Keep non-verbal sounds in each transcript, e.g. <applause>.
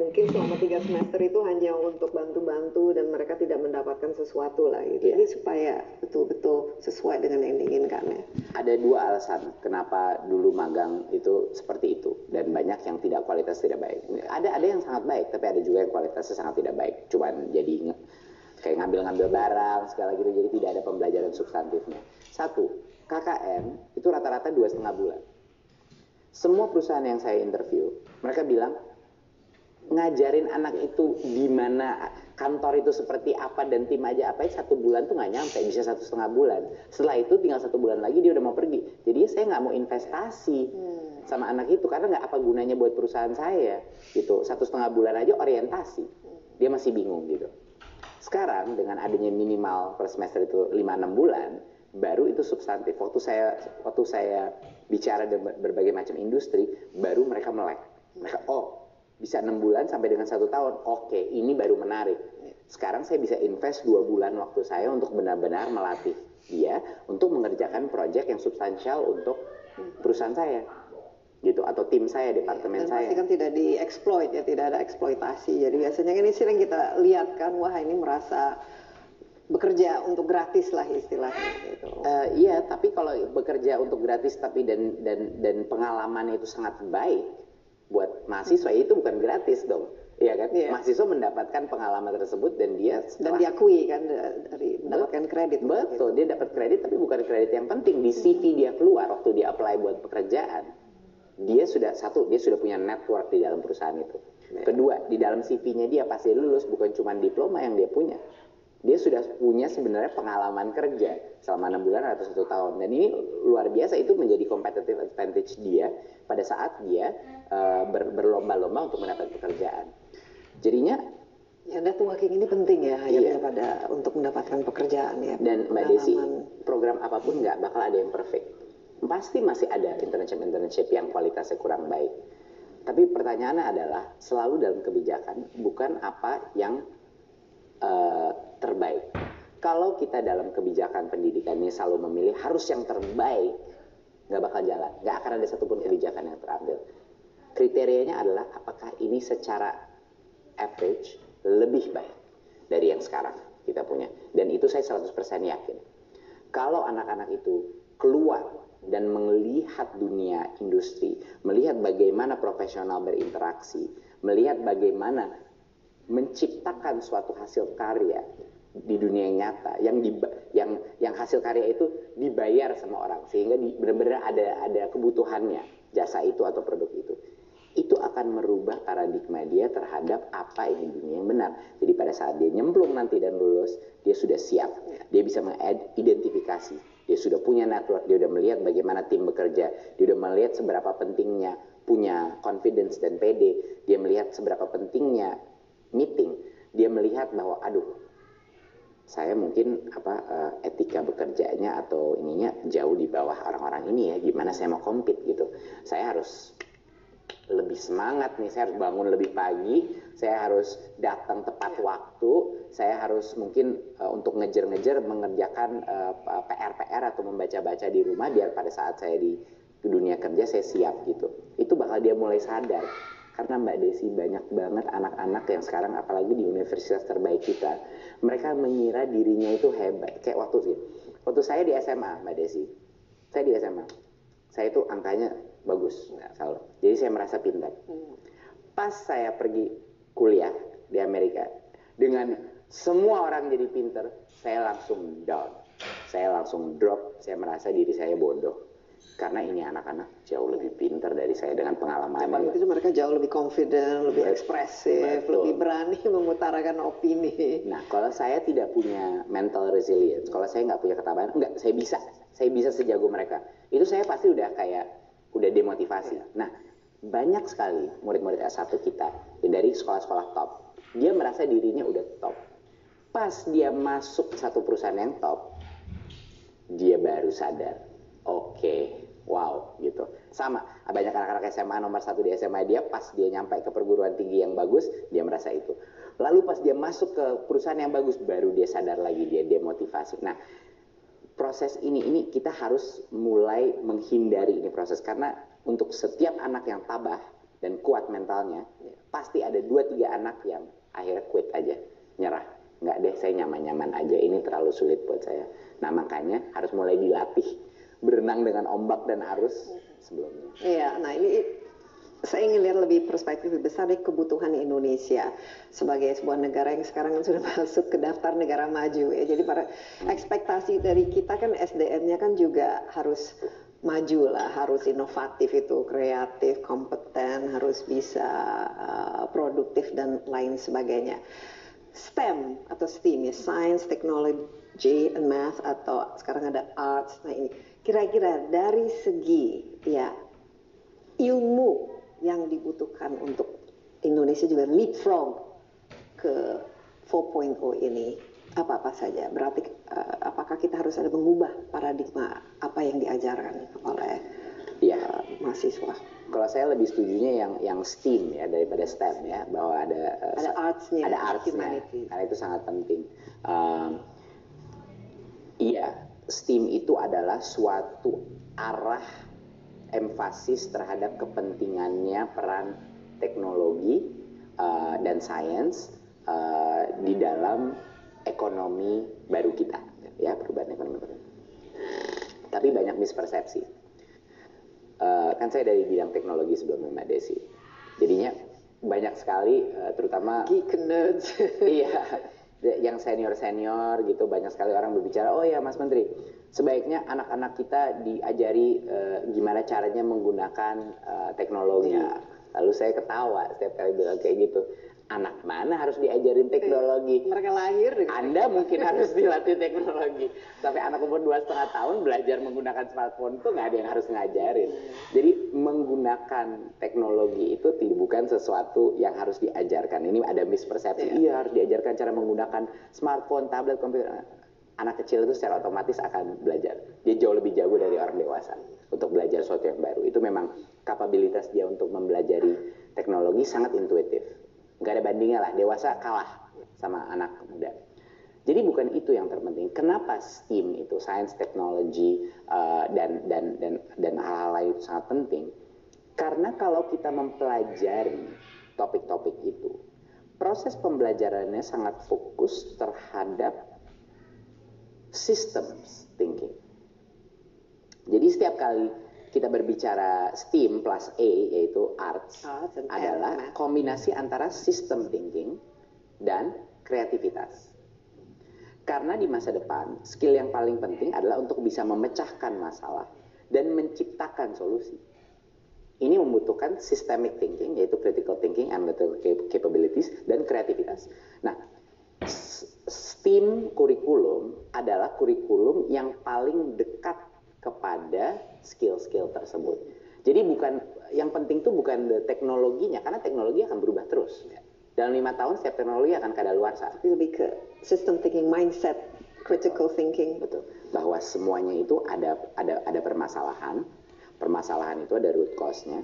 mungkin selama tiga semester itu hanya untuk bantu-bantu dan mereka tidak mendapatkan sesuatu lah gitu. Iya. Jadi supaya betul-betul sesuai dengan yang diinginkan ya. Ada dua alasan kenapa dulu magang itu seperti itu dan banyak yang tidak kualitas tidak baik. Ada ada yang sangat baik tapi ada juga yang kualitasnya sangat tidak baik. Cuman jadi kayak ngambil-ngambil barang segala gitu jadi tidak ada pembelajaran substantifnya. Satu, KKN itu rata-rata dua setengah bulan. Semua perusahaan yang saya interview mereka bilang ngajarin anak itu di mana kantor itu seperti apa dan tim aja apa satu bulan tuh nggak nyampe bisa satu setengah bulan. Setelah itu tinggal satu bulan lagi dia udah mau pergi. Jadi saya nggak mau investasi sama anak itu karena nggak apa gunanya buat perusahaan saya gitu. Satu setengah bulan aja orientasi. Dia masih bingung gitu. Sekarang dengan adanya minimal per semester itu 5-6 bulan baru itu substantif. Waktu saya waktu saya bicara dengan berbagai macam industri baru mereka melek. Mereka oh bisa enam bulan sampai dengan satu tahun oke ini baru menarik sekarang saya bisa invest dua bulan waktu saya untuk benar-benar melatih dia untuk mengerjakan proyek yang substansial untuk perusahaan saya gitu atau tim saya departemen Dan saya pasti kan tidak dieksploit ya, tidak ada eksploitasi. Jadi biasanya kan ini sering kita lihat kan, wah ini merasa bekerja untuk gratis lah istilahnya gitu. Eh, iya, tapi kalau bekerja untuk gratis tapi dan dan dan pengalaman itu sangat baik buat mahasiswa itu bukan gratis dong. Iya kan? Iya. Mahasiswa mendapatkan pengalaman tersebut dan dia Dan setelah- diakui kan da- dari mendapatkan kredit. Betul, dia dapat kredit tapi bukan kredit yang penting. Di CV dia keluar waktu dia apply buat pekerjaan. Dia sudah satu, dia sudah punya network di dalam perusahaan itu. Kedua, di dalam CV-nya dia pasti lulus bukan cuma diploma yang dia punya. Dia sudah punya sebenarnya pengalaman kerja selama enam bulan atau satu tahun. Dan ini luar biasa itu menjadi competitive advantage dia pada saat dia eh, ber- berlomba-lomba untuk mendapat pekerjaan. Jadinya Ya, networking ini penting ya, ya Iya. pada untuk mendapatkan pekerjaan ya. Dan Mbak Desi, program apa pun nggak bakal ada yang perfect. Pasti masih ada internship-internship yang kualitasnya kurang baik. Tapi pertanyaannya adalah selalu dalam kebijakan bukan apa yang eh, terbaik. Kalau kita dalam kebijakan pendidikan ini selalu memilih harus yang terbaik, nggak bakal jalan. Nggak akan ada satupun kebijakan yang terambil. Kriterianya adalah apakah ini secara average lebih baik dari yang sekarang kita punya. Dan itu saya 100% yakin. Kalau anak-anak itu keluar dan melihat dunia industri, melihat bagaimana profesional berinteraksi, melihat bagaimana menciptakan suatu hasil karya di dunia nyata yang diba- yang yang hasil karya itu dibayar sama orang sehingga di- benar-benar ada ada kebutuhannya jasa itu atau produk itu. Itu akan merubah paradigma dia terhadap apa ini dunia yang benar. Jadi pada saat dia nyemplung nanti dan lulus dia sudah siap. Dia bisa mengidentifikasi. Dia sudah punya network dia sudah melihat bagaimana tim bekerja. Dia sudah melihat seberapa pentingnya punya confidence dan PD dia melihat seberapa pentingnya meeting dia melihat bahwa aduh saya mungkin apa eh, etika bekerjanya atau ininya jauh di bawah orang-orang ini ya gimana saya mau compete gitu. Saya harus lebih semangat nih saya harus bangun lebih pagi saya harus datang tepat waktu saya harus mungkin eh, untuk ngejar-ngejar mengerjakan eh, PR-PR atau membaca-baca di rumah biar pada saat saya di dunia kerja saya siap gitu. Itu bakal dia mulai sadar karena Mbak Desi banyak banget anak-anak yang sekarang apalagi di universitas terbaik kita mereka mengira dirinya itu hebat. Kayak waktu sih waktu saya di SMA Mbak Desi saya di SMA saya itu angkanya bagus nggak selalu jadi saya merasa pintar. Pas saya pergi kuliah di Amerika dengan semua orang jadi pinter saya langsung down. Saya langsung drop saya merasa diri saya bodoh karena ini anak-anak jauh lebih pinter dari saya dengan pengalaman itu mereka jauh lebih confident, lebih ekspresif, betul. lebih berani <laughs> mengutarakan opini. Nah, kalau saya tidak punya mental resilience, kalau saya nggak punya ketabahan, enggak, saya bisa, saya bisa sejago mereka. Itu saya pasti udah kayak udah demotivasi. Nah, banyak sekali murid-murid S1 kita ya dari sekolah-sekolah top, dia merasa dirinya udah top. Pas dia masuk ke satu perusahaan yang top, dia baru sadar, oke, wow, gitu. Sama, banyak anak-anak SMA nomor satu di SMA dia, pas dia nyampe ke perguruan tinggi yang bagus, dia merasa itu. Lalu pas dia masuk ke perusahaan yang bagus, baru dia sadar lagi, dia demotivasi. Nah, proses ini, ini kita harus mulai menghindari ini proses. Karena untuk setiap anak yang tabah, dan kuat mentalnya, pasti ada dua tiga anak yang akhirnya quit aja, nyerah. Nggak deh, saya nyaman-nyaman aja, ini terlalu sulit buat saya. Nah makanya harus mulai dilatih berenang dengan ombak dan arus sebelumnya. Iya, nah ini saya ingin lihat lebih perspektif lebih besar dari kebutuhan Indonesia sebagai sebuah negara yang sekarang kan sudah <laughs> masuk ke daftar negara maju ya. Jadi para ekspektasi dari kita kan SDM-nya kan juga harus maju lah, harus inovatif itu, kreatif, kompeten, harus bisa uh, produktif dan lain sebagainya. STEM atau STEAM ya, Science, Technology, and Math atau sekarang ada Arts. Nah ini kira-kira dari segi ya ilmu yang dibutuhkan untuk Indonesia juga leapfrog ke 4.0 ini apa-apa saja. Berarti uh, apakah kita harus ada mengubah paradigma apa yang diajarkan oleh ya mahasiswa? Kalau saya lebih setujunya yang yang STEAM ya daripada STEM ya bahwa ada uh, ada artsnya, ada artsnya, karena itu sangat penting. Um, iya, STEAM itu adalah suatu arah emfasis terhadap kepentingannya peran teknologi uh, dan sains uh, di dalam ekonomi baru kita, ya perubahan ekonomi baru. Tapi banyak mispersepsi. Uh, kan saya dari bidang teknologi sebelum Mbak Desi, jadinya banyak sekali, uh, terutama geek nerds. <laughs> iya, yang senior senior gitu banyak sekali orang berbicara, oh ya Mas Menteri, sebaiknya anak-anak kita diajari uh, gimana caranya menggunakan uh, teknologi. Ya. Lalu saya ketawa setiap kali bilang kayak gitu anak mana harus diajarin teknologi. Mereka lahir. Dengan Anda mungkin harus dilatih teknologi. Sampai anak umur dua setengah tahun belajar menggunakan smartphone itu nggak ada yang harus ngajarin. Jadi menggunakan teknologi itu bukan sesuatu yang harus diajarkan. Ini ada mispersepsi. Iya, iya harus diajarkan cara menggunakan smartphone, tablet, komputer. Anak kecil itu secara otomatis akan belajar. Dia jauh lebih jago dari orang dewasa untuk belajar sesuatu yang baru. Itu memang kapabilitas dia untuk mempelajari teknologi sangat intuitif nggak ada bandingnya lah dewasa kalah sama anak muda. Jadi bukan itu yang terpenting. Kenapa STEAM itu science technology uh, dan dan dan dan hal-hal lain sangat penting? Karena kalau kita mempelajari topik-topik itu proses pembelajarannya sangat fokus terhadap systems thinking. Jadi setiap kali kita berbicara STEAM plus A yaitu arts, arts adalah kombinasi antara system thinking dan kreativitas. Karena di masa depan skill yang paling penting adalah untuk bisa memecahkan masalah dan menciptakan solusi. Ini membutuhkan systemic thinking yaitu critical thinking, analytical capabilities dan kreativitas. Nah, STEAM kurikulum adalah kurikulum yang paling dekat kepada skill-skill tersebut. Jadi bukan yang penting itu bukan teknologinya karena teknologi akan berubah terus. Dalam lima tahun setiap teknologi akan kadaluarsa. Tapi lebih ke system thinking, mindset, critical thinking. Betul. Bahwa semuanya itu ada ada ada permasalahan. Permasalahan itu ada root cause-nya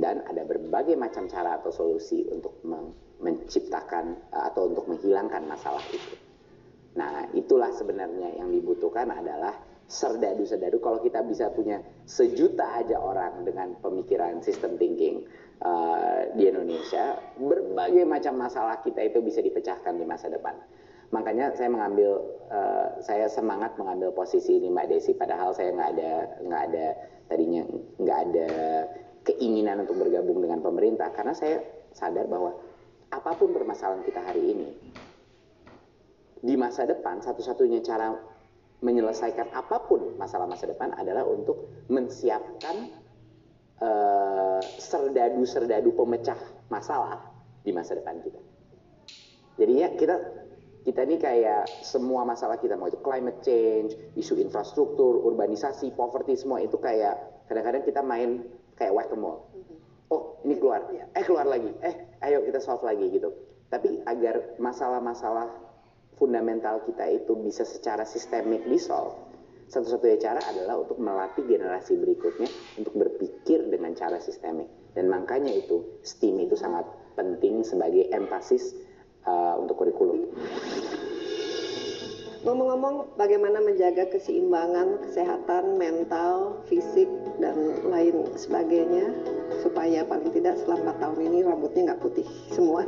dan ada berbagai macam cara atau solusi untuk menciptakan atau untuk menghilangkan masalah itu. Nah, itulah sebenarnya yang dibutuhkan adalah serdadu-serdadu. Kalau kita bisa punya sejuta aja orang dengan pemikiran sistem thinking uh, di Indonesia berbagai macam masalah kita itu bisa dipecahkan di masa depan. Makanya saya mengambil uh, saya semangat mengambil posisi ini Mbak Desi. Padahal saya nggak ada nggak ada tadinya nggak ada keinginan untuk bergabung dengan pemerintah. Karena saya sadar bahwa apa pun permasalahan kita hari ini di masa depan satu-satunya cara menyelesaikan apa pun masalah masa depan adalah untuk mensiapkan uh, serdadu-serdadu pemecah masalah di masa depan kita. Jadi ya kita kita ini kayak semua masalah kita mau itu climate change, isu infrastruktur, urbanisasi, poverty semua itu kayak kadang-kadang kita main kayak whack a mole. Oh ini keluar, eh keluar lagi, eh ayo kita solve lagi gitu. Tapi agar masalah-masalah fundamental kita itu bisa secara sistemik disolve, satu-satunya cara adalah untuk melatih generasi berikutnya untuk berpikir dengan cara sistemik. Dan makanya itu STEAM itu sangat penting sebagai empasis uh, untuk kurikulum. Ngomong-ngomong, bagaimana menjaga keseimbangan kesehatan mental, fisik, dan lain sebagainya supaya paling tidak setelah empat tahun ini rambutnya nggak putih semua